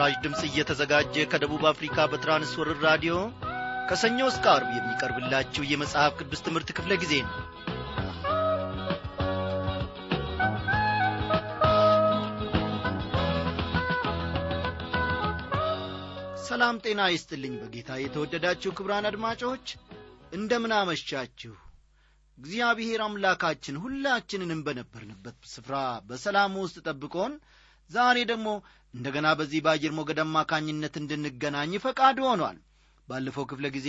ይህ ምስራች ድምፅ እየተዘጋጀ ከደቡብ አፍሪካ በትራንስወርር ራዲዮ ከሰኞ እስከ አርብ የሚቀርብላችሁ የመጽሐፍ ቅዱስ ትምህርት ክፍለ ጊዜ ነው። ሰላም ጤና ይስጥልኝ በጌታ የተወደዳችሁ ክብራን አድማጮች እንደምን አመሻችሁ? እግዚአብሔር አምላካችን ሁላችንንም በነበርንበት ስፍራ በሰላም ውስጥ ጠብቆን ዛሬ ደግሞ እንደገና በዚህ በአየር ሞገድ አማካኝነት እንድንገናኝ ፈቃድ ሆኗል። ባለፈው ክፍለ ጊዜ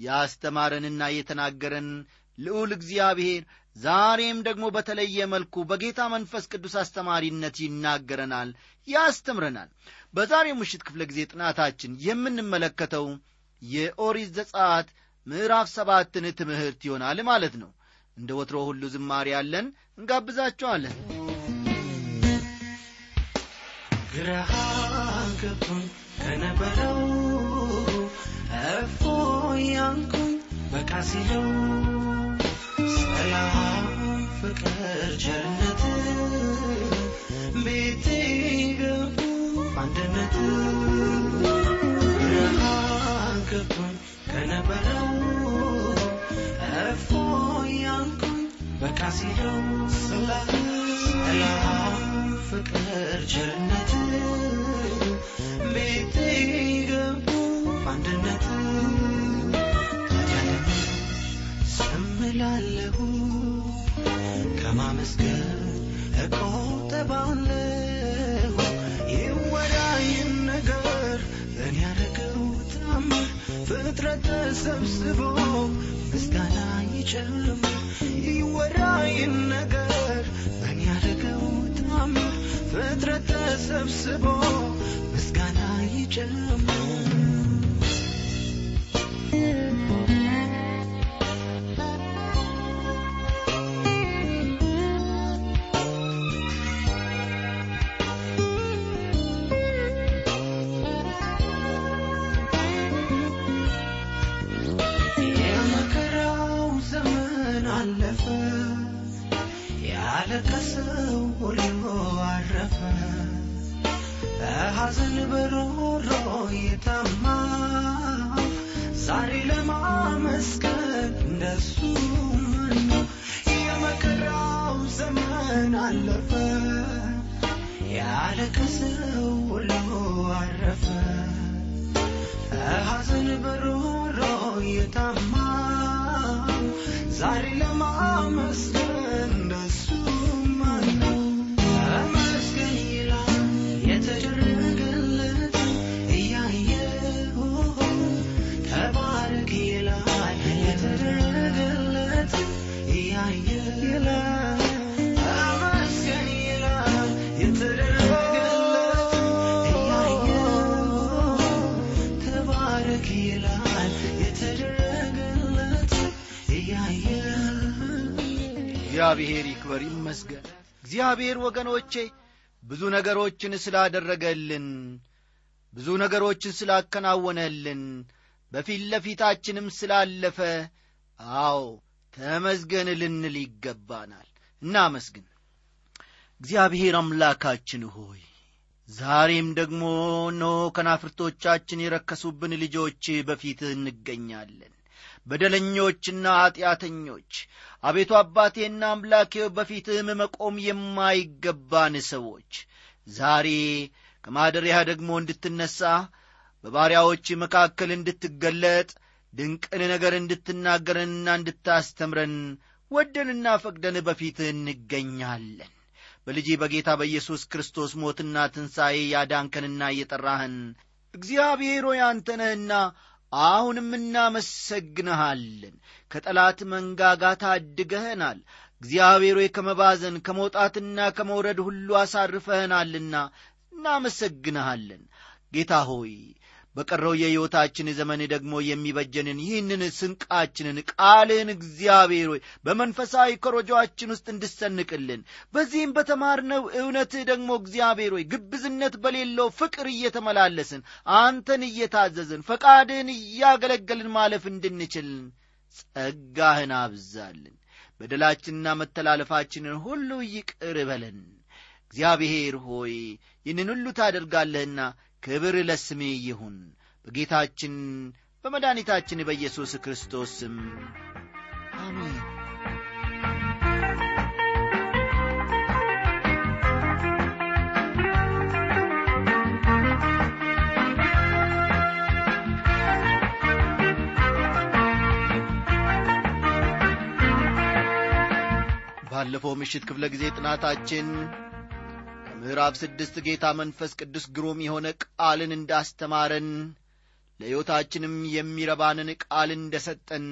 ያስተማረንና የተናገረን ልዑል እግዚአብሔር ዛሬም ደግሞ በተለየ መልኩ በጌታ መንፈስ ቅዱስ አስተማሪነት ይናገረናል ያስተምረናል። በዛሬው ምሽት ክፍለ ጊዜ ጥናታችን የምንመለከተው የኦሪት ዘጻት ምዕራፍ ሰባትን ትምህርት ይሆናል ማለት ነው። እንደ ወትሮ ሁሉ ዝማሬ ያለን እንጋብዛቸዋለን ግርሃን ገብቶኝ ከነበረው እፎ ያንኩኝ በቃ ሲለው ሰላም ፍቅር ቸርነት ቤቴ ገቡ አንድነት ገብቶኝ ከነበረው እፎ በቃ ሲለው ሰላም ፍቅር ቸርነት ቤቴ ገቡ አንድነት ስምላለሁ ከማመስገን እቆጠባለሁ። ይወዳይን ነገር እኔ ያደረገው ፍጥረት ተሰብስቦ ምስጋና ይጨምር ይወዳይን ነገር ፍጥረት ተሰብስቦ ምስጋና ይጨምር ያለቀሰው ሁሉ አረፈ። በሐዘን በሮሮ የታማ ዛሬ ለማመስገን እንደሱ ማነው የመከራው ዘመን አለፈ። ያለቀሰው ሁሉ አረፈ። ሐዘን በሮሮ የታማ ዛሬ ለማመስገን እግዚአብሔር ይክበር ይመስገን። እግዚአብሔር ወገኖቼ ብዙ ነገሮችን ስላደረገልን ብዙ ነገሮችን ስላከናወነልን በፊት ለፊታችንም ስላለፈ አዎ ተመዝገን ልንል ይገባናል። እናመስግን። እግዚአብሔር አምላካችን ሆይ ዛሬም ደግሞ ኖ ከናፍርቶቻችን የረከሱብን ልጆች በፊትህ እንገኛለን በደለኞችና ኀጢአተኞች አቤቱ አባቴና አምላኬ በፊትህም መቆም የማይገባን ሰዎች ዛሬ ከማደሪያ ደግሞ እንድትነሣ በባሪያዎች መካከል እንድትገለጥ ድንቅን ነገር እንድትናገረንና እንድታስተምረን ወደንና ፈቅደን በፊትህ እንገኛለን። በልጅ በጌታ በኢየሱስ ክርስቶስ ሞትና ትንሣኤ ያዳንከንና እየጠራህን እግዚአብሔር ሆይ አንተ አሁንም እናመሰግንሃለን። ከጠላት መንጋጋ ታድገህናል። እግዚአብሔር ሆይ ከመባዘን ከመውጣትና ከመውረድ ሁሉ አሳርፈህናልና እናመሰግንሃለን። ጌታ ሆይ በቀረው የሕይወታችን ዘመን ደግሞ የሚበጀንን ይህንን ስንቃችንን ቃልህን እግዚአብሔር በመንፈሳዊ ኮረጆአችን ውስጥ እንድሰንቅልን በዚህም በተማርነው እውነትህ ደግሞ እግዚአብሔር ሆይ ግብዝነት በሌለው ፍቅር እየተመላለስን አንተን እየታዘዝን ፈቃድህን እያገለገልን ማለፍ እንድንችል ጸጋህን አብዛልን በደላችንና መተላለፋችንን ሁሉ ይቅር በለን። እግዚአብሔር ሆይ ይህንን ሁሉ ታደርጋለህና ክብር ለስሜ ይሁን በጌታችን በመድኃኒታችን በኢየሱስ ክርስቶስ ስም። አሜን። ባለፈው ምሽት ክፍለ ጊዜ ጥናታችን ከምዕራፍ ስድስት ጌታ መንፈስ ቅዱስ ግሩም የሆነ ቃልን እንዳስተማረን ለሕይወታችንም የሚረባንን ቃል እንደ ሰጠን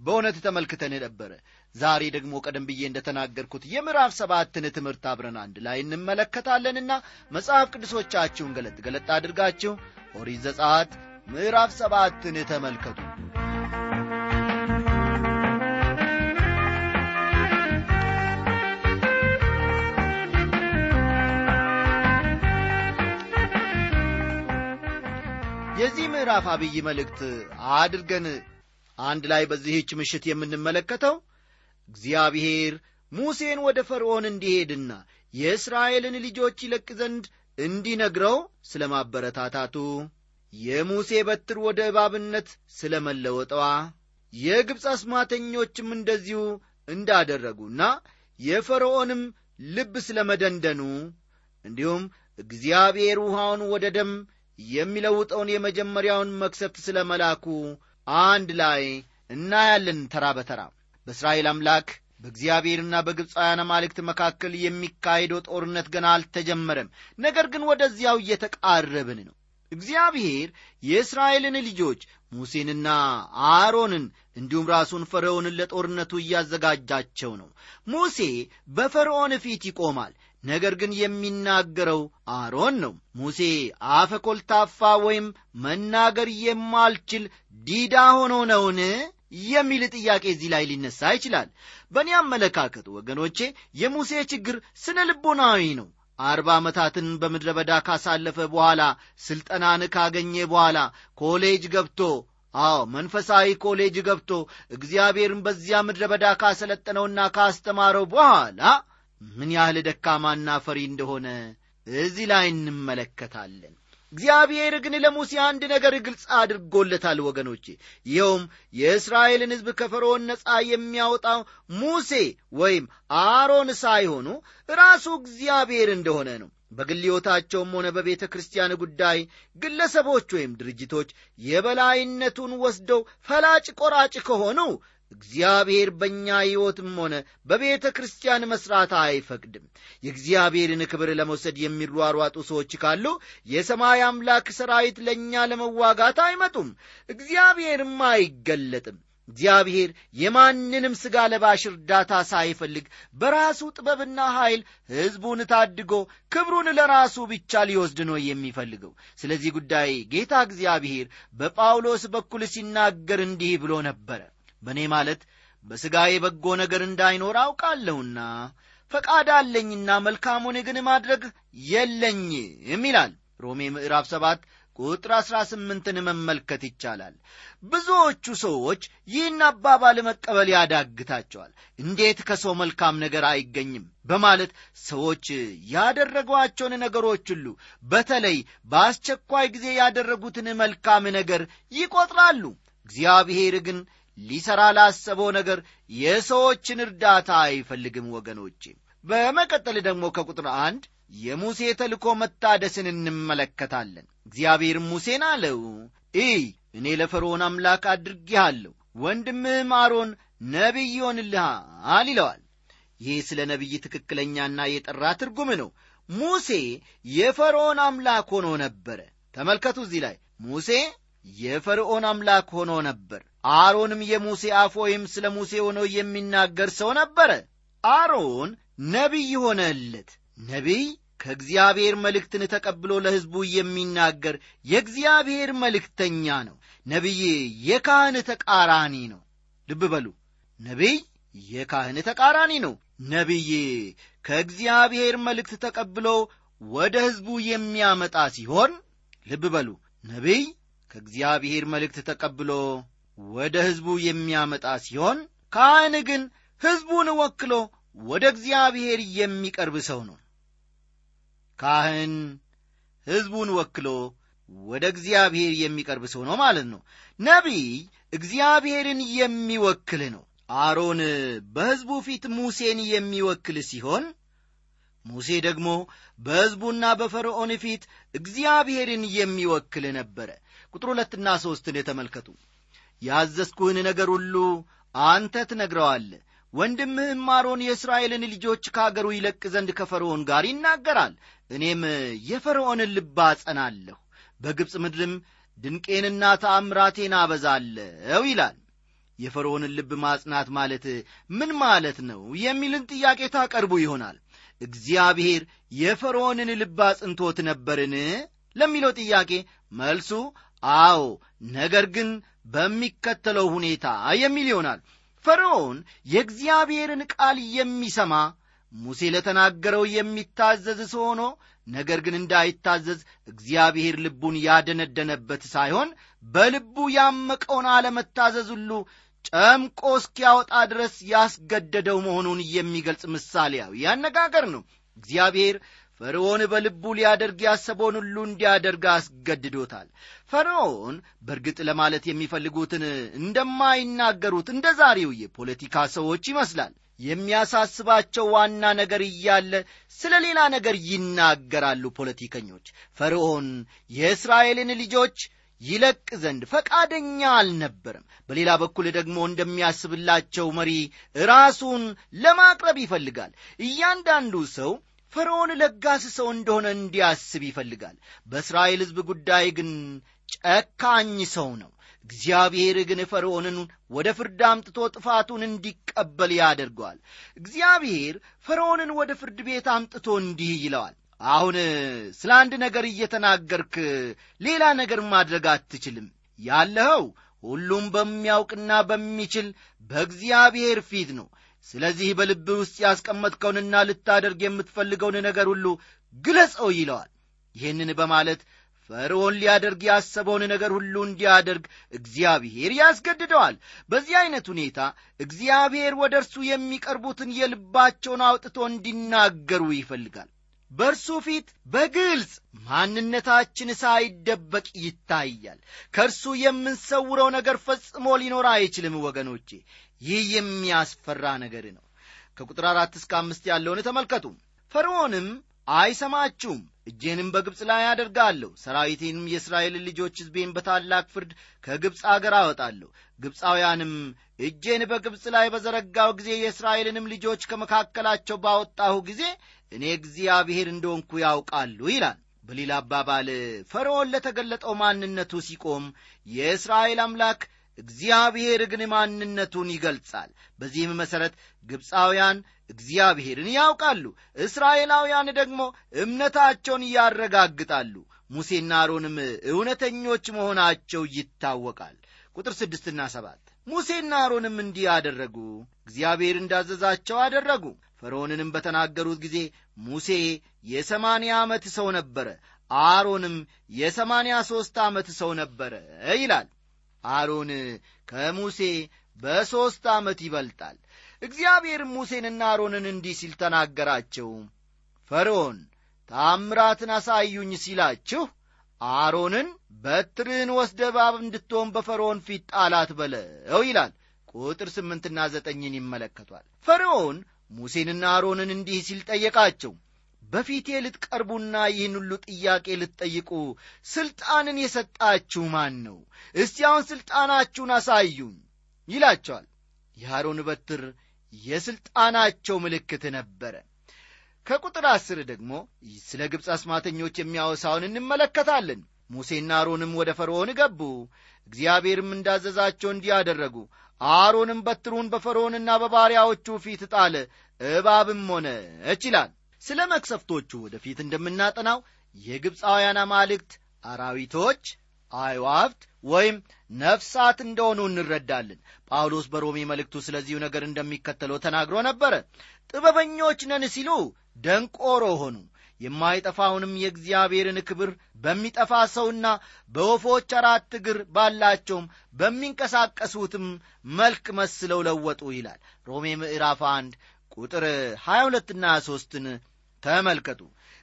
በእውነት ተመልክተን ነበረ። ዛሬ ደግሞ ቀደም ብዬ እንደ ተናገርኩት የምዕራፍ ሰባትን ትምህርት አብረን አንድ ላይ እንመለከታለንና መጽሐፍ ቅዱሶቻችሁን ገለጥ ገለጥ አድርጋችሁ ኦሪት ዘጸአት ምዕራፍ ሰባትን ተመልከቱ የዚህ ምዕራፍ አብይ መልእክት አድርገን አንድ ላይ በዚህች ምሽት የምንመለከተው እግዚአብሔር ሙሴን ወደ ፈርዖን እንዲሄድና የእስራኤልን ልጆች ይለቅ ዘንድ እንዲነግረው ስለ ማበረታታቱ የሙሴ በትር ወደ እባብነት ስለ መለወጠዋ የግብፅ አስማተኞችም እንደዚሁ እንዳደረጉና የፈርዖንም ልብ ስለ መደንደኑ እንዲሁም እግዚአብሔር ውሃውን ወደ ደም የሚለውጠውን የመጀመሪያውን መክሰፍት ስለ መላኩ አንድ ላይ እናያለን ተራ በተራ። በእስራኤል አምላክ በእግዚአብሔርና በግብፃውያን አማልክት መካከል የሚካሄደው ጦርነት ገና አልተጀመረም። ነገር ግን ወደዚያው እየተቃረብን ነው። እግዚአብሔር የእስራኤልን ልጆች ሙሴንና አሮንን እንዲሁም ራሱን ፈርዖንን ለጦርነቱ እያዘጋጃቸው ነው። ሙሴ በፈርዖን ፊት ይቆማል ነገር ግን የሚናገረው አሮን ነው። ሙሴ አፈ ኮልታፋ ወይም መናገር የማልችል ዲዳ ሆኖ ነውን? የሚል ጥያቄ እዚህ ላይ ሊነሳ ይችላል። በእኔ አመለካከት ወገኖቼ የሙሴ ችግር ስነ ልቦናዊ ነው። አርባ ዓመታትን በምድረ በዳ ካሳለፈ በኋላ ሥልጠናን ካገኘ በኋላ ኮሌጅ ገብቶ አዎ መንፈሳዊ ኮሌጅ ገብቶ እግዚአብሔርን በዚያ ምድረ በዳ ካሰለጠነውና ካስተማረው በኋላ ምን ያህል ደካማና ፈሪ እንደሆነ እዚህ ላይ እንመለከታለን። እግዚአብሔር ግን ለሙሴ አንድ ነገር ግልጽ አድርጎለታል ወገኖቼ። ይኸውም የእስራኤልን ሕዝብ ከፈርዖን ነፃ የሚያወጣው ሙሴ ወይም አሮን ሳይሆኑ ራሱ እግዚአብሔር እንደሆነ ነው። በግል ሕይወታቸውም ሆነ በቤተ ክርስቲያን ጉዳይ ግለሰቦች ወይም ድርጅቶች የበላይነቱን ወስደው ፈላጭ ቆራጭ ከሆኑ እግዚአብሔር በእኛ ሕይወትም ሆነ በቤተ ክርስቲያን መሥራት አይፈቅድም። የእግዚአብሔርን ክብር ለመውሰድ የሚሯሯጡ ሰዎች ካሉ የሰማይ አምላክ ሰራዊት ለእኛ ለመዋጋት አይመጡም። እግዚአብሔርም አይገለጥም። እግዚአብሔር የማንንም ሥጋ ለባሽ እርዳታ ሳይፈልግ በራሱ ጥበብና ኃይል ሕዝቡን ታድጎ ክብሩን ለራሱ ብቻ ሊወስድ ነው የሚፈልገው። ስለዚህ ጉዳይ ጌታ እግዚአብሔር በጳውሎስ በኩል ሲናገር እንዲህ ብሎ ነበረ በእኔ ማለት በሥጋዬ በጎ ነገር እንዳይኖር አውቃለሁና ፈቃድ አለኝና መልካሙን ግን ማድረግ የለኝም ይላል። ሮሜ ምዕራፍ ሰባት ቁጥር አሥራ ስምንትን መመልከት ይቻላል። ብዙዎቹ ሰዎች ይህን አባባል መቀበል ያዳግታቸዋል። እንዴት ከሰው መልካም ነገር አይገኝም? በማለት ሰዎች ያደረጓቸውን ነገሮች ሁሉ በተለይ በአስቸኳይ ጊዜ ያደረጉትን መልካም ነገር ይቆጥራሉ። እግዚአብሔር ግን ሊሠራ ላሰበው ነገር የሰዎችን እርዳታ አይፈልግም ወገኖቼ። በመቀጠል ደግሞ ከቁጥር አንድ የሙሴ ተልኮ መታደስን እንመለከታለን። እግዚአብሔርም ሙሴን አለው እይ እኔ ለፈርዖን አምላክ አድርጌሃለሁ ወንድምህም አሮን ነቢይ ይሆንልሃል ይለዋል። ይህ ስለ ነቢይ ትክክለኛና የጠራ ትርጉም ነው። ሙሴ የፈርዖን አምላክ ሆኖ ነበረ። ተመልከቱ እዚህ ላይ። ሙሴ የፈርዖን አምላክ ሆኖ ነበር አሮንም የሙሴ አፍ ወይም ስለ ሙሴ ሆኖ የሚናገር ሰው ነበረ። አሮን ነቢይ ሆነለት። ነቢይ ከእግዚአብሔር መልእክትን ተቀብሎ ለሕዝቡ የሚናገር የእግዚአብሔር መልእክተኛ ነው። ነቢይ የካህን ተቃራኒ ነው። ልብ በሉ። ነቢይ የካህን ተቃራኒ ነው። ነቢይ ከእግዚአብሔር መልእክት ተቀብሎ ወደ ሕዝቡ የሚያመጣ ሲሆን ልብ በሉ። ነቢይ ከእግዚአብሔር መልእክት ተቀብሎ ወደ ሕዝቡ የሚያመጣ ሲሆን ካህን ግን ሕዝቡን ወክሎ ወደ እግዚአብሔር የሚቀርብ ሰው ነው። ካህን ሕዝቡን ወክሎ ወደ እግዚአብሔር የሚቀርብ ሰው ነው ማለት ነው። ነቢይ እግዚአብሔርን የሚወክል ነው። አሮን በሕዝቡ ፊት ሙሴን የሚወክል ሲሆን ሙሴ ደግሞ በሕዝቡና በፈርዖን ፊት እግዚአብሔርን የሚወክል ነበረ። ቁጥር ሁለትና ሦስትን የተመልከቱ ያዘዝኩህን ነገር ሁሉ አንተ ትነግረዋለ ወንድምህም አሮን የእስራኤልን ልጆች ከአገሩ ይለቅ ዘንድ ከፈርዖን ጋር ይናገራል። እኔም የፈርዖንን ልብ አጸናለሁ በግብፅ ምድርም ድንቄንና ተአምራቴን አበዛለሁ ይላል። የፈርዖንን ልብ ማጽናት ማለት ምን ማለት ነው የሚልን ጥያቄ ታቀርቡ ይሆናል። እግዚአብሔር የፈርዖንን ልብ አጽንቶት ነበርን ለሚለው ጥያቄ መልሱ አዎ ነገር ግን በሚከተለው ሁኔታ የሚል ይሆናል። ፈርዖን የእግዚአብሔርን ቃል የሚሰማ ሙሴ ለተናገረው የሚታዘዝ ሆኖ ነገር ግን እንዳይታዘዝ እግዚአብሔር ልቡን ያደነደነበት ሳይሆን በልቡ ያመቀውን አለመታዘዝ ሁሉ ጨምቆ እስኪያወጣ ድረስ ያስገደደው መሆኑን የሚገልጽ ምሳሌያዊ አነጋገር ነው። እግዚአብሔር ፈርዖን በልቡ ሊያደርግ ያሰበውን ሁሉ እንዲያደርግ አስገድዶታል። ፈርዖን በእርግጥ ለማለት የሚፈልጉትን እንደማይናገሩት እንደ ዛሬው የፖለቲካ ሰዎች ይመስላል። የሚያሳስባቸው ዋና ነገር እያለ ስለ ሌላ ነገር ይናገራሉ ፖለቲከኞች። ፈርዖን የእስራኤልን ልጆች ይለቅ ዘንድ ፈቃደኛ አልነበረም። በሌላ በኩል ደግሞ እንደሚያስብላቸው መሪ ራሱን ለማቅረብ ይፈልጋል። እያንዳንዱ ሰው ፈርዖን ለጋስ ሰው እንደሆነ እንዲያስብ ይፈልጋል። በእስራኤል ሕዝብ ጉዳይ ግን ጨካኝ ሰው ነው። እግዚአብሔር ግን ፈርዖንን ወደ ፍርድ አምጥቶ ጥፋቱን እንዲቀበል ያደርገዋል። እግዚአብሔር ፈርዖንን ወደ ፍርድ ቤት አምጥቶ እንዲህ ይለዋል። አሁን ስለ አንድ ነገር እየተናገርክ ሌላ ነገር ማድረግ አትችልም። ያለኸው ሁሉም በሚያውቅና በሚችል በእግዚአብሔር ፊት ነው ስለዚህ በልብህ ውስጥ ያስቀመጥከውንና ልታደርግ የምትፈልገውን ነገር ሁሉ ግለጸው ይለዋል። ይህንን በማለት ፈርዖን ሊያደርግ ያሰበውን ነገር ሁሉ እንዲያደርግ እግዚአብሔር ያስገድደዋል። በዚህ ዐይነት ሁኔታ እግዚአብሔር ወደ እርሱ የሚቀርቡትን የልባቸውን አውጥቶ እንዲናገሩ ይፈልጋል በእርሱ ፊት በግልጽ ማንነታችን ሳይደበቅ ይታያል። ከእርሱ የምንሰውረው ነገር ፈጽሞ ሊኖር አይችልም ወገኖቼ። ይህ የሚያስፈራ ነገር ነው። ከቁጥር አራት እስከ አምስት ያለውን ተመልከቱ። ፈርዖንም አይሰማችሁም እጄንም በግብፅ ላይ አደርጋለሁ ሰራዊቴንም የእስራኤልን ልጆች ሕዝቤን በታላቅ ፍርድ ከግብፅ አገር አወጣለሁ ግብፃውያንም እጄን በግብፅ ላይ በዘረጋው ጊዜ የእስራኤልንም ልጆች ከመካከላቸው ባወጣሁ ጊዜ እኔ እግዚአብሔር እንደሆንኩ ያውቃሉ ይላል። በሌላ አባባል ፈርዖን ለተገለጠው ማንነቱ ሲቆም የእስራኤል አምላክ እግዚአብሔር ግን ማንነቱን ይገልጻል። በዚህም መሠረት ግብፃውያን እግዚአብሔርን ያውቃሉ እስራኤላውያን ደግሞ እምነታቸውን ያረጋግጣሉ። ሙሴና አሮንም እውነተኞች መሆናቸው ይታወቃል። ቁጥር ስድስትና ሰባት ሙሴና አሮንም እንዲህ አደረጉ። እግዚአብሔር እንዳዘዛቸው አደረጉ። ፈርዖንንም በተናገሩት ጊዜ ሙሴ የሰማንያ ዓመት ሰው ነበረ አሮንም የሰማንያ ሦስት ዓመት ሰው ነበረ ይላል። አሮን ከሙሴ በሦስት ዓመት ይበልጣል። እግዚአብሔርም ሙሴንና አሮንን እንዲህ ሲል ተናገራቸው። ፈርዖን ታምራትን አሳዩኝ ሲላችሁ አሮንን በትርህን ወስደ እባብ እንድትሆን በፈርዖን ፊት ጣላት በለው ይላል። ቁጥር ስምንትና ዘጠኝን ይመለከቷል። ፈርዖን ሙሴንና አሮንን እንዲህ ሲል ጠየቃቸው። በፊቴ ልትቀርቡና ይህን ሁሉ ጥያቄ ልትጠይቁ ሥልጣንን የሰጣችሁ ማን ነው? እስቲ አሁን ሥልጣናችሁን አሳዩኝ ይላቸዋል። የአሮን በትር የሥልጣናቸው ምልክት ነበረ ከቁጥር አስር ደግሞ ስለ ግብፅ አስማተኞች የሚያወሳውን እንመለከታለን። ሙሴና አሮንም ወደ ፈርዖን ገቡ። እግዚአብሔርም እንዳዘዛቸው እንዲህ አደረጉ አሮንም በትሩን በፈርዖንና በባሪያዎቹ ፊት ጣለ እባብም ሆነች ይላል። ስለ መክሰፍቶቹ ወደፊት እንደምናጠናው የግብፃውያን አማልክት አራዊቶች አይዋፍት ወይም ነፍሳት እንደሆኑ እንረዳለን። ጳውሎስ በሮሜ መልእክቱ ስለዚሁ ነገር እንደሚከተለው ተናግሮ ነበረ ጥበበኞች ነን ሲሉ ደንቆሮ ሆኑ። የማይጠፋውንም የእግዚአብሔርን ክብር በሚጠፋ ሰውና በወፎች አራት እግር ባላቸውም በሚንቀሳቀሱትም መልክ መስለው ለወጡ ይላል። ሮሜ ምዕራፍ አንድ ቁጥር 22ና 3ን ተመልከቱ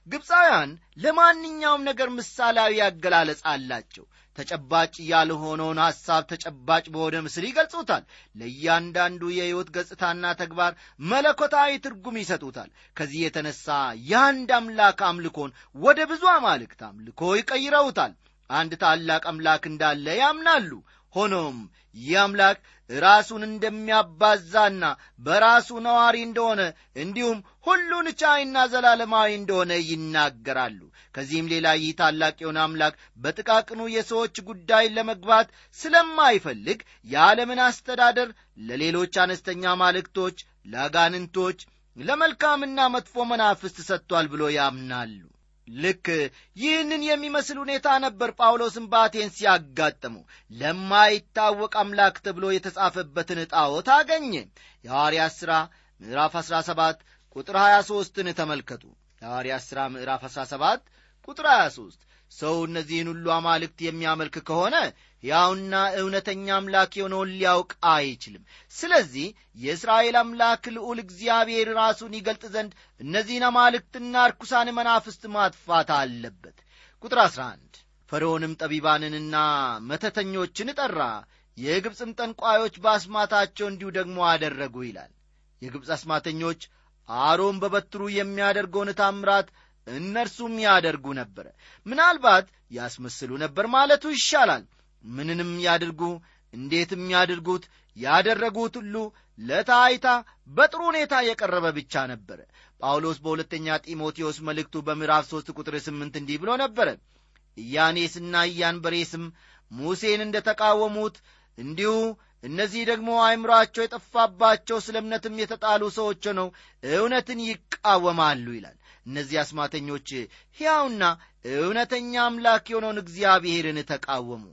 ግብፃውያን ለማንኛውም ነገር ምሳሌያዊ አገላለጽ አላቸው። ተጨባጭ ያልሆነውን ሐሳብ ተጨባጭ በሆነ ምስል ይገልጹታል። ለእያንዳንዱ የሕይወት ገጽታና ተግባር መለኮታዊ ትርጉም ይሰጡታል። ከዚህ የተነሳ የአንድ አምላክ አምልኮን ወደ ብዙ አማልክት አምልኮ ይቀይረውታል። አንድ ታላቅ አምላክ እንዳለ ያምናሉ። ሆኖም ይህ አምላክ ራሱን እንደሚያባዛና በራሱ ነዋሪ እንደሆነ እንዲሁም ሁሉን ቻይና ዘላለማዊ እንደሆነ ይናገራሉ። ከዚህም ሌላ ይህ ታላቅ የሆነ አምላክ በጥቃቅኑ የሰዎች ጉዳይ ለመግባት ስለማይፈልግ የዓለምን አስተዳደር ለሌሎች አነስተኛ ማልክቶች ለአጋንንቶች ለመልካምና መጥፎ መናፍስት ሰጥቷል ብሎ ያምናሉ ልክ ይህንን የሚመስል ሁኔታ ነበር ጳውሎስን በአቴንስ ያጋጠመው ለማይታወቅ አምላክ ተብሎ የተጻፈበትን ጣዖት አገኘ። የሐዋርያት ሥራ ምዕራፍ 17 ቁጥር 23ን ተመልከቱ። የሐዋርያት ሥራ ምዕራፍ 17 ቁጥር 23 ሰው እነዚህን ሁሉ አማልክት የሚያመልክ ከሆነ ሕያውና እውነተኛ አምላክ የሆነውን ሊያውቅ አይችልም። ስለዚህ የእስራኤል አምላክ ልዑል እግዚአብሔር ራሱን ይገልጥ ዘንድ እነዚህን አማልክትና ርኩሳን መናፍስት ማጥፋት አለበት። ቁጥር 11 ፈርዖንም ጠቢባንንና መተተኞችን ጠራ የግብፅም ጠንቋዮች በአስማታቸው እንዲሁ ደግሞ አደረጉ ይላል። የግብፅ አስማተኞች አሮን በበትሩ የሚያደርገውን ታምራት እነርሱም ያደርጉ ነበረ ምናልባት ያስመስሉ ነበር ማለቱ ይሻላል። ምንንም ያድርጉ እንዴትም ያድርጉት ያደረጉት ሁሉ ለታይታ በጥሩ ሁኔታ የቀረበ ብቻ ነበረ ጳውሎስ በሁለተኛ ጢሞቴዎስ መልእክቱ በምዕራፍ ሦስት ቁጥር ስምንት እንዲህ ብሎ ነበረ ኢያኔስና ኢያንበሬስም ሙሴን እንደ ተቃወሙት እንዲሁ እነዚህ ደግሞ አእምሮአቸው የጠፋባቸው ስለ እምነትም የተጣሉ ሰዎች ነው እውነትን ይቃወማሉ ይላል እነዚህ አስማተኞች ሕያውና እውነተኛ አምላክ የሆነውን እግዚአብሔርን ተቃወሙ።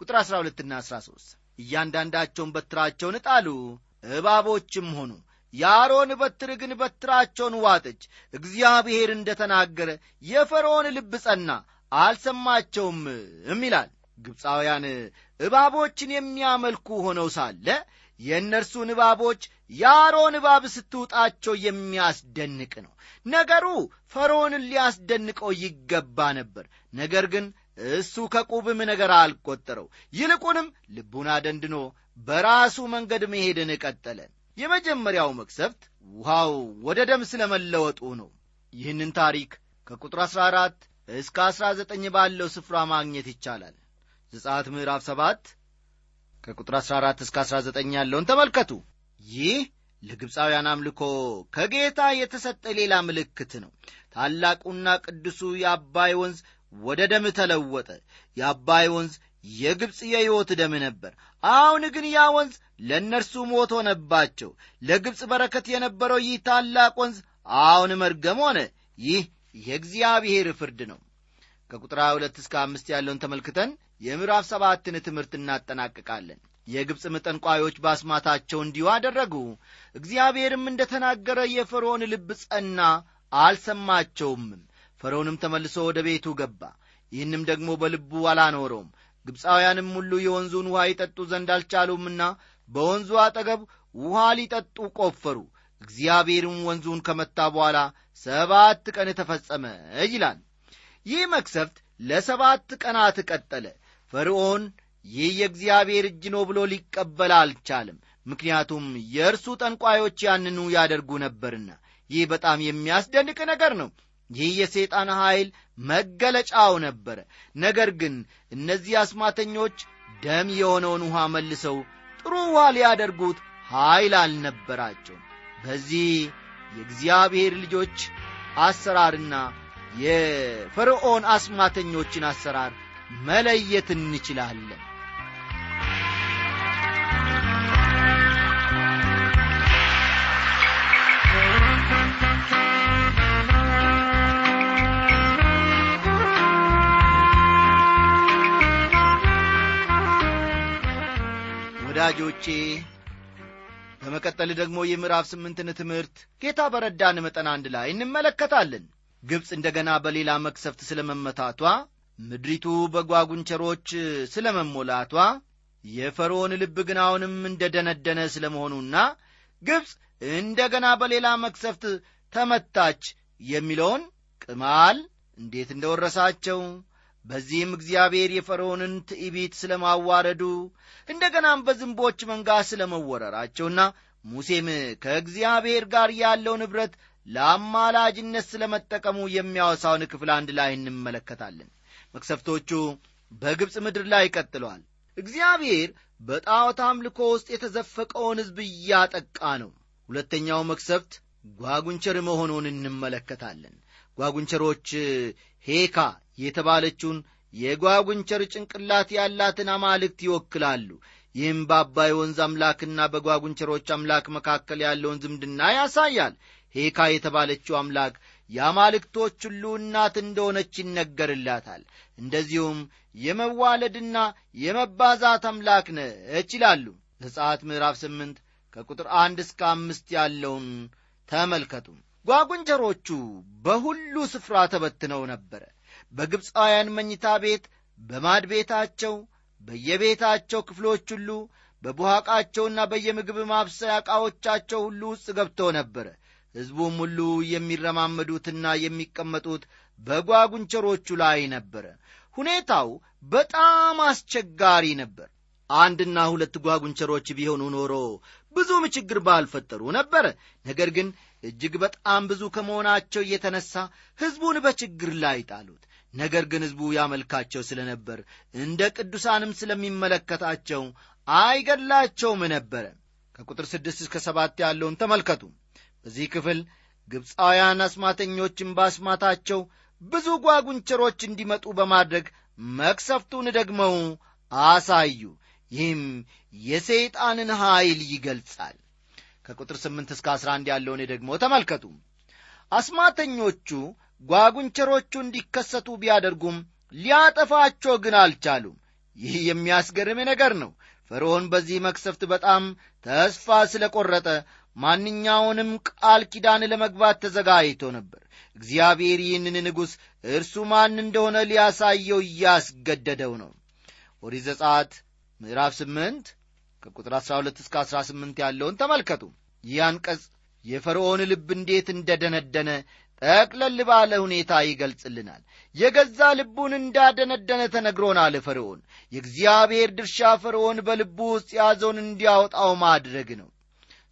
ቁጥር 12ና 13 እያንዳንዳቸውን በትራቸውን ጣሉ እባቦችም ሆኑ። የአሮን በትር ግን በትራቸውን ዋጠች እግዚአብሔር እንደ ተናገረ የፈርዖን ልብ ጸና አልሰማቸውም ይላል። ግብፃውያን እባቦችን የሚያመልኩ ሆነው ሳለ የእነርሱን እባቦች የአሮን እባብ ስትውጣቸው የሚያስደንቅ ነው። ነገሩ ፈርዖንን ሊያስደንቀው ይገባ ነበር። ነገር ግን እሱ ከቁብም ነገር አልቈጠረው። ይልቁንም ልቡን አደንድኖ በራሱ መንገድ መሄድን ቀጠለ። የመጀመሪያው መቅሰፍት ውሃው ወደ ደም ስለ መለወጡ ነው። ይህንን ታሪክ ከቁጥር 14 እስከ 19 ባለው ስፍራ ማግኘት ይቻላል። ዘጻት ምዕራፍ 7 ከቁጥር 14 እስከ 19 ያለውን ተመልከቱ። ይህ ለግብፃውያን አምልኮ ከጌታ የተሰጠ ሌላ ምልክት ነው። ታላቁና ቅዱሱ የአባይ ወንዝ ወደ ደም ተለወጠ። የአባይ ወንዝ የግብፅ የሕይወት ደም ነበር። አሁን ግን ያ ወንዝ ለእነርሱ ሞት ሆነባቸው። ለግብፅ በረከት የነበረው ይህ ታላቅ ወንዝ አሁን መርገም ሆነ። ይህ የእግዚአብሔር ፍርድ ነው። ከቁጥር 22 እስከ አምስት ያለውን ተመልክተን የምዕራፍ ሰባትን ትምህርት እናጠናቅቃለን። የግብፅ ጠንቋዮች በአስማታቸው እንዲሁ አደረጉ። እግዚአብሔርም እንደ ተናገረ የፈርዖን ልብ ጸና አልሰማቸውም ፈርዖንም ተመልሶ ወደ ቤቱ ገባ። ይህንም ደግሞ በልቡ አላኖረውም። ግብፃውያንም ሁሉ የወንዙን ውሃ ይጠጡ ዘንድ አልቻሉምና በወንዙ አጠገብ ውሃ ሊጠጡ ቆፈሩ። እግዚአብሔርም ወንዙን ከመታ በኋላ ሰባት ቀን ተፈጸመ ይላል። ይህ መክሰፍት ለሰባት ቀናት ቀጠለ ፈርዖን ይህ የእግዚአብሔር እጅ ነው ብሎ ሊቀበል አልቻለም። ምክንያቱም የእርሱ ጠንቋዮች ያንኑ ያደርጉ ነበርና። ይህ በጣም የሚያስደንቅ ነገር ነው። ይህ የሰይጣን ኀይል መገለጫው ነበረ። ነገር ግን እነዚህ አስማተኞች ደም የሆነውን ውሃ መልሰው ጥሩ ውሃ ሊያደርጉት ኀይል አልነበራቸውም። በዚህ የእግዚአብሔር ልጆች አሰራርና የፈርዖን አስማተኞችን አሰራር መለየት እንችላለን። ወዳጆቼ በመቀጠል ደግሞ የምዕራፍ ስምንትን ትምህርት ጌታ በረዳን መጠን አንድ ላይ እንመለከታለን። ግብፅ እንደገና በሌላ መክሰፍት ስለ መመታቷ ምድሪቱ በጓጉንቸሮች ስለ መሞላቷ የፈርዖን ልብ ግን አሁንም እንደ ደነደነ ስለ መሆኑና ግብፅ እንደገና በሌላ መክሰፍት ተመታች የሚለውን ቅማል እንዴት እንደ ወረሳቸው በዚህም እግዚአብሔር የፈርዖንን ትዕቢት ስለ ማዋረዱ እንደ ገናም በዝንቦች መንጋ ስለ መወረራቸውና ሙሴም ከእግዚአብሔር ጋር ያለው ንብረት ለአማላጅነት ስለ መጠቀሙ የሚያወሳውን ክፍል አንድ ላይ እንመለከታለን መክሰፍቶቹ በግብፅ ምድር ላይ ቀጥለዋል እግዚአብሔር በጣዖት አምልኮ ውስጥ የተዘፈቀውን ሕዝብ እያጠቃ ነው። ሁለተኛው መክሰፍት ጓጉንቸር መሆኑን እንመለከታለን። ጓጉንቸሮች ሄካ የተባለችውን የጓጉንቸር ጭንቅላት ያላትን አማልክት ይወክላሉ። ይህም በአባይ ወንዝ አምላክና በጓጉንቸሮች አምላክ መካከል ያለውን ዝምድና ያሳያል። ሄካ የተባለችው አምላክ የአማልክቶች ሁሉ እናት እንደሆነች ይነገርላታል። እንደዚሁም የመዋለድና የመባዛት አምላክ ነች ይላሉ። ዘጸአት ምዕራፍ ስምንት ከቁጥር አንድ እስከ አምስት ያለውን ተመልከቱ። ጓጉንቸሮቹ በሁሉ ስፍራ ተበትነው ነበረ። በግብፃውያን መኝታ ቤት በማድ ቤታቸው በየቤታቸው ክፍሎች ሁሉ በቡሃቃቸውና በየምግብ ማብሰያ ዕቃዎቻቸው ሁሉ ውስጥ ገብተው ነበረ ሕዝቡም ሁሉ የሚረማመዱትና የሚቀመጡት በጓጉንቸሮቹ ላይ ነበረ። ሁኔታው በጣም አስቸጋሪ ነበር። አንድና ሁለት ጓጉንቸሮች ቢሆኑ ኖሮ ብዙም ችግር ባልፈጠሩ ነበረ ነገር ግን እጅግ በጣም ብዙ ከመሆናቸው እየተነሳ ሕዝቡን በችግር ላይ ጣሉት። ነገር ግን ሕዝቡ ያመልካቸው ስለ ነበር እንደ ቅዱሳንም ስለሚመለከታቸው አይገድላቸውም ነበረ። ከቁጥር ስድስት እስከ ሰባት ያለውን ተመልከቱ በዚህ ክፍል ግብፃውያን አስማተኞችን በአስማታቸው ብዙ ጓጉንቸሮች እንዲመጡ በማድረግ መክሰፍቱን ደግመው አሳዩ። ይህም የሰይጣንን ኀይል ይገልጻል። ከቁጥር ስምንት እስከ አስራ አንድ ያለውን ደግሞ ተመልከቱ። አስማተኞቹ ጓጉንቸሮቹ እንዲከሰቱ ቢያደርጉም ሊያጠፋቸው ግን አልቻሉም። ይህ የሚያስገርም ነገር ነው። ፈርዖን በዚህ መክሰፍት በጣም ተስፋ ስለ ቈረጠ ማንኛውንም ቃል ኪዳን ለመግባት ተዘጋጅቶ ነበር። እግዚአብሔር ይህንን ንጉሥ እርሱ ማን እንደሆነ ሊያሳየው እያስገደደው ነው። ኦሪት ዘጸአት ምዕራፍ ስምንት ከቁጥር 12 እስከ 18 ያለውን ተመልከቱ። ይህ አንቀጽ የፈርዖን ልብ እንዴት እንደደነደነ ጠቅለል ባለ ሁኔታ ይገልጽልናል። የገዛ ልቡን እንዳደነደነ ተነግሮናል። ፈርዖን የእግዚአብሔር ድርሻ ፈርዖን በልቡ ውስጥ የያዘውን እንዲያወጣው ማድረግ ነው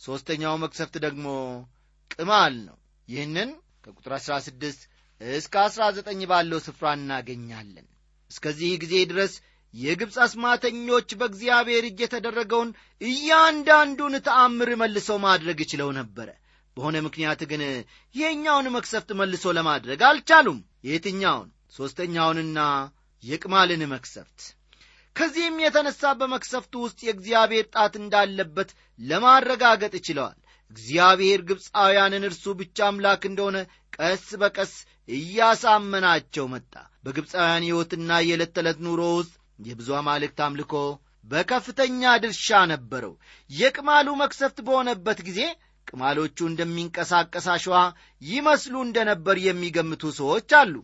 ሦስተኛው መክሰፍት ደግሞ ቅማል ነው። ይህንን ከቁጥር 16 እስከ 19 ባለው ስፍራ እናገኛለን። እስከዚህ ጊዜ ድረስ የግብፅ አስማተኞች በእግዚአብሔር እጅ የተደረገውን እያንዳንዱን ተአምር መልሰው ማድረግ ችለው ነበረ። በሆነ ምክንያት ግን ይሄኛውን መክሰፍት መልሶ ለማድረግ አልቻሉም። የትኛውን? ሦስተኛውንና የቅማልን መክሰፍት ከዚህም የተነሳ በመክሰፍቱ ውስጥ የእግዚአብሔር ጣት እንዳለበት ለማረጋገጥ ችለዋል። እግዚአብሔር ግብፃውያንን እርሱ ብቻ አምላክ እንደሆነ ቀስ በቀስ እያሳመናቸው መጣ። በግብፃውያን ሕይወትና የዕለት ተዕለት ኑሮ ውስጥ የብዙ አማልክት አምልኮ በከፍተኛ ድርሻ ነበረው። የቅማሉ መክሰፍት በሆነበት ጊዜ ቅማሎቹ እንደሚንቀሳቀስ አሸዋ ይመስሉ እንደነበር የሚገምቱ ሰዎች አሉ።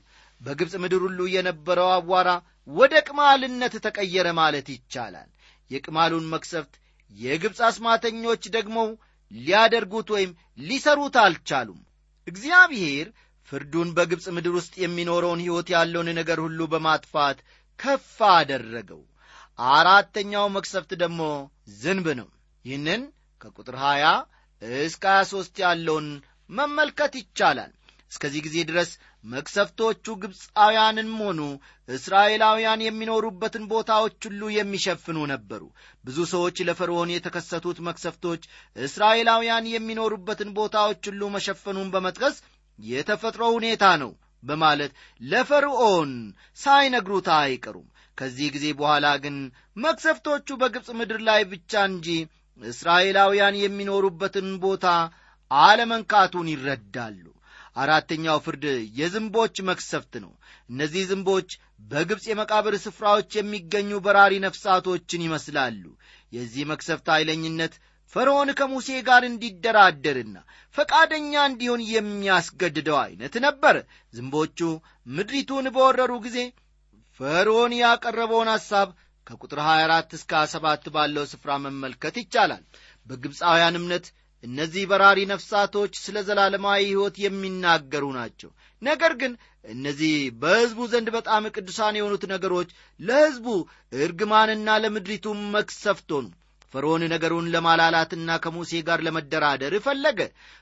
በግብፅ ምድር ሁሉ የነበረው አቧራ ወደ ቅማልነት ተቀየረ ማለት ይቻላል። የቅማሉን መክሰፍት የግብፅ አስማተኞች ደግሞ ሊያደርጉት ወይም ሊሰሩት አልቻሉም። እግዚአብሔር ፍርዱን በግብፅ ምድር ውስጥ የሚኖረውን ሕይወት ያለውን ነገር ሁሉ በማጥፋት ከፍ አደረገው። አራተኛው መክሰፍት ደግሞ ዝንብ ነው። ይህንን ከቁጥር 20 እስከ 23 ያለውን መመልከት ይቻላል። እስከዚህ ጊዜ ድረስ መክሰፍቶቹ ግብፃውያንም ሆኑ እስራኤላውያን የሚኖሩበትን ቦታዎች ሁሉ የሚሸፍኑ ነበሩ። ብዙ ሰዎች ለፈርዖን የተከሰቱት መክሰፍቶች እስራኤላውያን የሚኖሩበትን ቦታዎች ሁሉ መሸፈኑን በመጥቀስ የተፈጥሮ ሁኔታ ነው በማለት ለፈርዖን ሳይነግሩት አይቀሩም። ከዚህ ጊዜ በኋላ ግን መክሰፍቶቹ በግብፅ ምድር ላይ ብቻ እንጂ እስራኤላውያን የሚኖሩበትን ቦታ አለመንካቱን ይረዳሉ አራተኛው ፍርድ የዝንቦች መክሰፍት ነው። እነዚህ ዝንቦች በግብፅ የመቃብር ስፍራዎች የሚገኙ በራሪ ነፍሳቶችን ይመስላሉ። የዚህ መክሰፍት ኃይለኝነት ፈርዖን ከሙሴ ጋር እንዲደራደርና ፈቃደኛ እንዲሆን የሚያስገድደው ዐይነት ነበር። ዝንቦቹ ምድሪቱን በወረሩ ጊዜ ፈርዖን ያቀረበውን ሐሳብ ከቁጥር 24 እስከ 27 ባለው ስፍራ መመልከት ይቻላል። በግብፃውያን እምነት እነዚህ በራሪ ነፍሳቶች ስለ ዘላለማዊ ሕይወት የሚናገሩ ናቸው። ነገር ግን እነዚህ በሕዝቡ ዘንድ በጣም ቅዱሳን የሆኑት ነገሮች ለሕዝቡ እርግማንና ለምድሪቱ መክሰፍት ሆኑ። ፈርዖን ነገሩን ለማላላትና ከሙሴ ጋር ለመደራደር ፈለገ።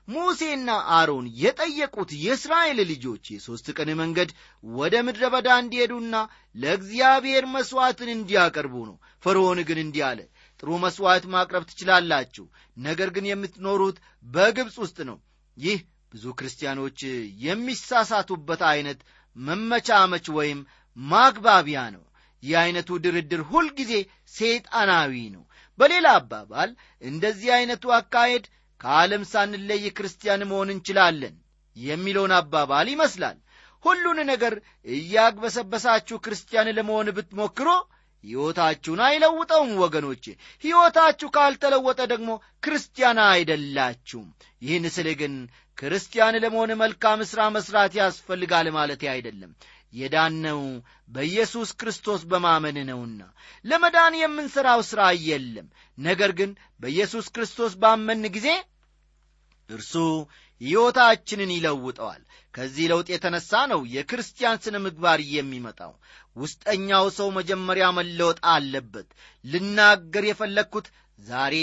ሙሴና አሮን የጠየቁት የእስራኤል ልጆች የሦስት ቀን መንገድ ወደ ምድረ በዳ እንዲሄዱና ለእግዚአብሔር መሥዋዕትን እንዲያቀርቡ ነው። ፈርዖን ግን እንዲህ አለ ጥሩ መሥዋዕት ማቅረብ ትችላላችሁ። ነገር ግን የምትኖሩት በግብፅ ውስጥ ነው። ይህ ብዙ ክርስቲያኖች የሚሳሳቱበት ዐይነት መመቻመች ወይም ማግባቢያ ነው። ይህ ዐይነቱ ድርድር ሁልጊዜ ሰይጣናዊ ነው። በሌላ አባባል እንደዚህ ዐይነቱ አካሄድ ከዓለም ሳንለይ ክርስቲያን መሆን እንችላለን የሚለውን አባባል ይመስላል። ሁሉን ነገር እያግበሰበሳችሁ ክርስቲያን ለመሆን ብትሞክሮ ሕይወታችሁን አይለውጠውም ወገኖቼ። ሕይወታችሁ ካልተለወጠ ደግሞ ክርስቲያን አይደላችሁም። ይህን ስል ግን ክርስቲያን ለመሆን መልካም ሥራ መሥራት ያስፈልጋል ማለት አይደለም። የዳነው በኢየሱስ ክርስቶስ በማመን ነውና። ለመዳን የምንሠራው ሥራ የለም። ነገር ግን በኢየሱስ ክርስቶስ ባመን ጊዜ እርሱ ሕይወታችንን ይለውጠዋል። ከዚህ ለውጥ የተነሣ ነው የክርስቲያን ስነ ምግባር የሚመጣው። ውስጠኛው ሰው መጀመሪያ መለወጥ አለበት። ልናገር የፈለግኩት ዛሬ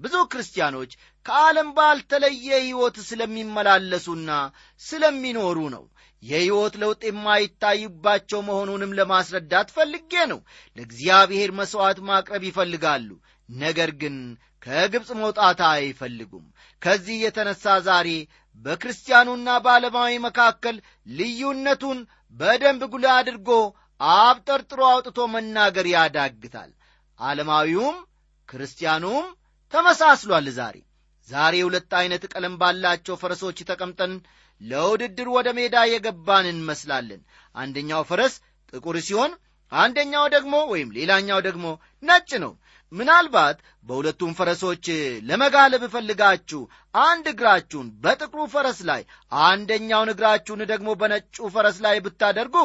ብዙ ክርስቲያኖች ከዓለም ባልተለየ ሕይወት ስለሚመላለሱና ስለሚኖሩ ነው። የሕይወት ለውጥ የማይታይባቸው መሆኑንም ለማስረዳት ፈልጌ ነው። ለእግዚአብሔር መሥዋዕት ማቅረብ ይፈልጋሉ። ነገር ግን ከግብፅ መውጣት አይፈልጉም። ከዚህ የተነሣ ዛሬ በክርስቲያኑና በዓለማዊ መካከል ልዩነቱን በደንብ ጉልህ አድርጎ አብጠርጥሮ አውጥቶ መናገር ያዳግታል። ዓለማዊውም ክርስቲያኑም ተመሳስሏል ዛሬ። ዛሬ ሁለት ዐይነት ቀለም ባላቸው ፈረሶች ተቀምጠን ለውድድር ወደ ሜዳ የገባን እንመስላለን። አንደኛው ፈረስ ጥቁር ሲሆን አንደኛው ደግሞ ወይም ሌላኛው ደግሞ ነጭ ነው ምናልባት በሁለቱም ፈረሶች ለመጋለብ እፈልጋችሁ አንድ እግራችሁን በጥቁሩ ፈረስ ላይ አንደኛውን እግራችሁን ደግሞ በነጩ ፈረስ ላይ ብታደርጉ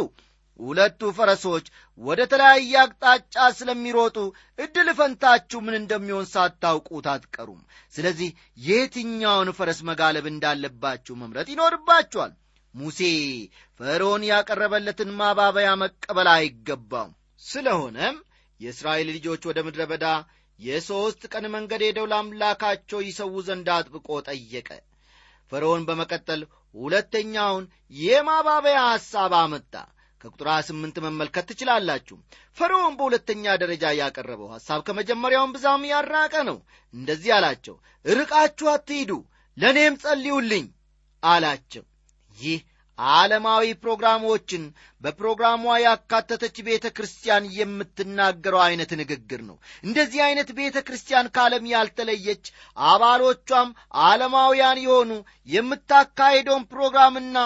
ሁለቱ ፈረሶች ወደ ተለያየ አቅጣጫ ስለሚሮጡ ዕድል ፈንታችሁ ምን እንደሚሆን ሳታውቁት አትቀሩም። ስለዚህ የትኛውን ፈረስ መጋለብ እንዳለባችሁ መምረጥ ይኖርባችኋል። ሙሴ ፈርዖን ያቀረበለትን ማባበያ መቀበል አይገባም ስለሆነም የእስራኤል ልጆች ወደ ምድረ በዳ የሦስት ቀን መንገድ ሄደው ለአምላካቸው ይሰዉ ዘንድ አጥብቆ ጠየቀ። ፈርዖን በመቀጠል ሁለተኛውን የማባበያ ሐሳብ አመጣ። ከቁጥር ስምንት መመልከት ትችላላችሁ። ፈርዖን በሁለተኛ ደረጃ ያቀረበው ሐሳብ ከመጀመሪያውን ብዛም ያራቀ ነው። እንደዚህ አላቸው ርቃችሁ አትሂዱ ለእኔም ጸልዩልኝ አላቸው። ይህ ዓለማዊ ፕሮግራሞችን በፕሮግራሟ ያካተተች ቤተ ክርስቲያን የምትናገረው ዐይነት ንግግር ነው። እንደዚህ ዐይነት ቤተ ክርስቲያን ከዓለም ያልተለየች አባሎቿም ዓለማውያን የሆኑ የምታካሄደውን ፕሮግራምና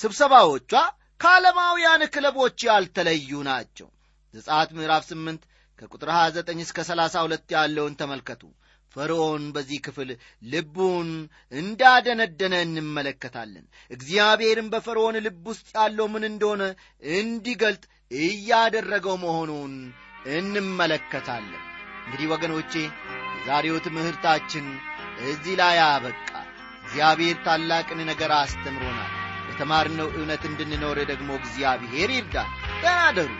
ስብሰባዎቿ ከዓለማውያን ክለቦች ያልተለዩ ናቸው። ዘጻት ምዕራፍ 8 ከቁጥር 29 እስከ 32 ያለውን ተመልከቱ ፈርዖን በዚህ ክፍል ልቡን እንዳደነደነ እንመለከታለን። እግዚአብሔርም በፈርዖን ልብ ውስጥ ያለው ምን እንደሆነ እንዲገልጥ እያደረገው መሆኑን እንመለከታለን። እንግዲህ ወገኖቼ የዛሬው ትምህርታችን እዚህ ላይ አበቃ። እግዚአብሔር ታላቅን ነገር አስተምሮናል። በተማርነው እውነት እንድንኖር ደግሞ እግዚአብሔር ይርዳል ደናደሩ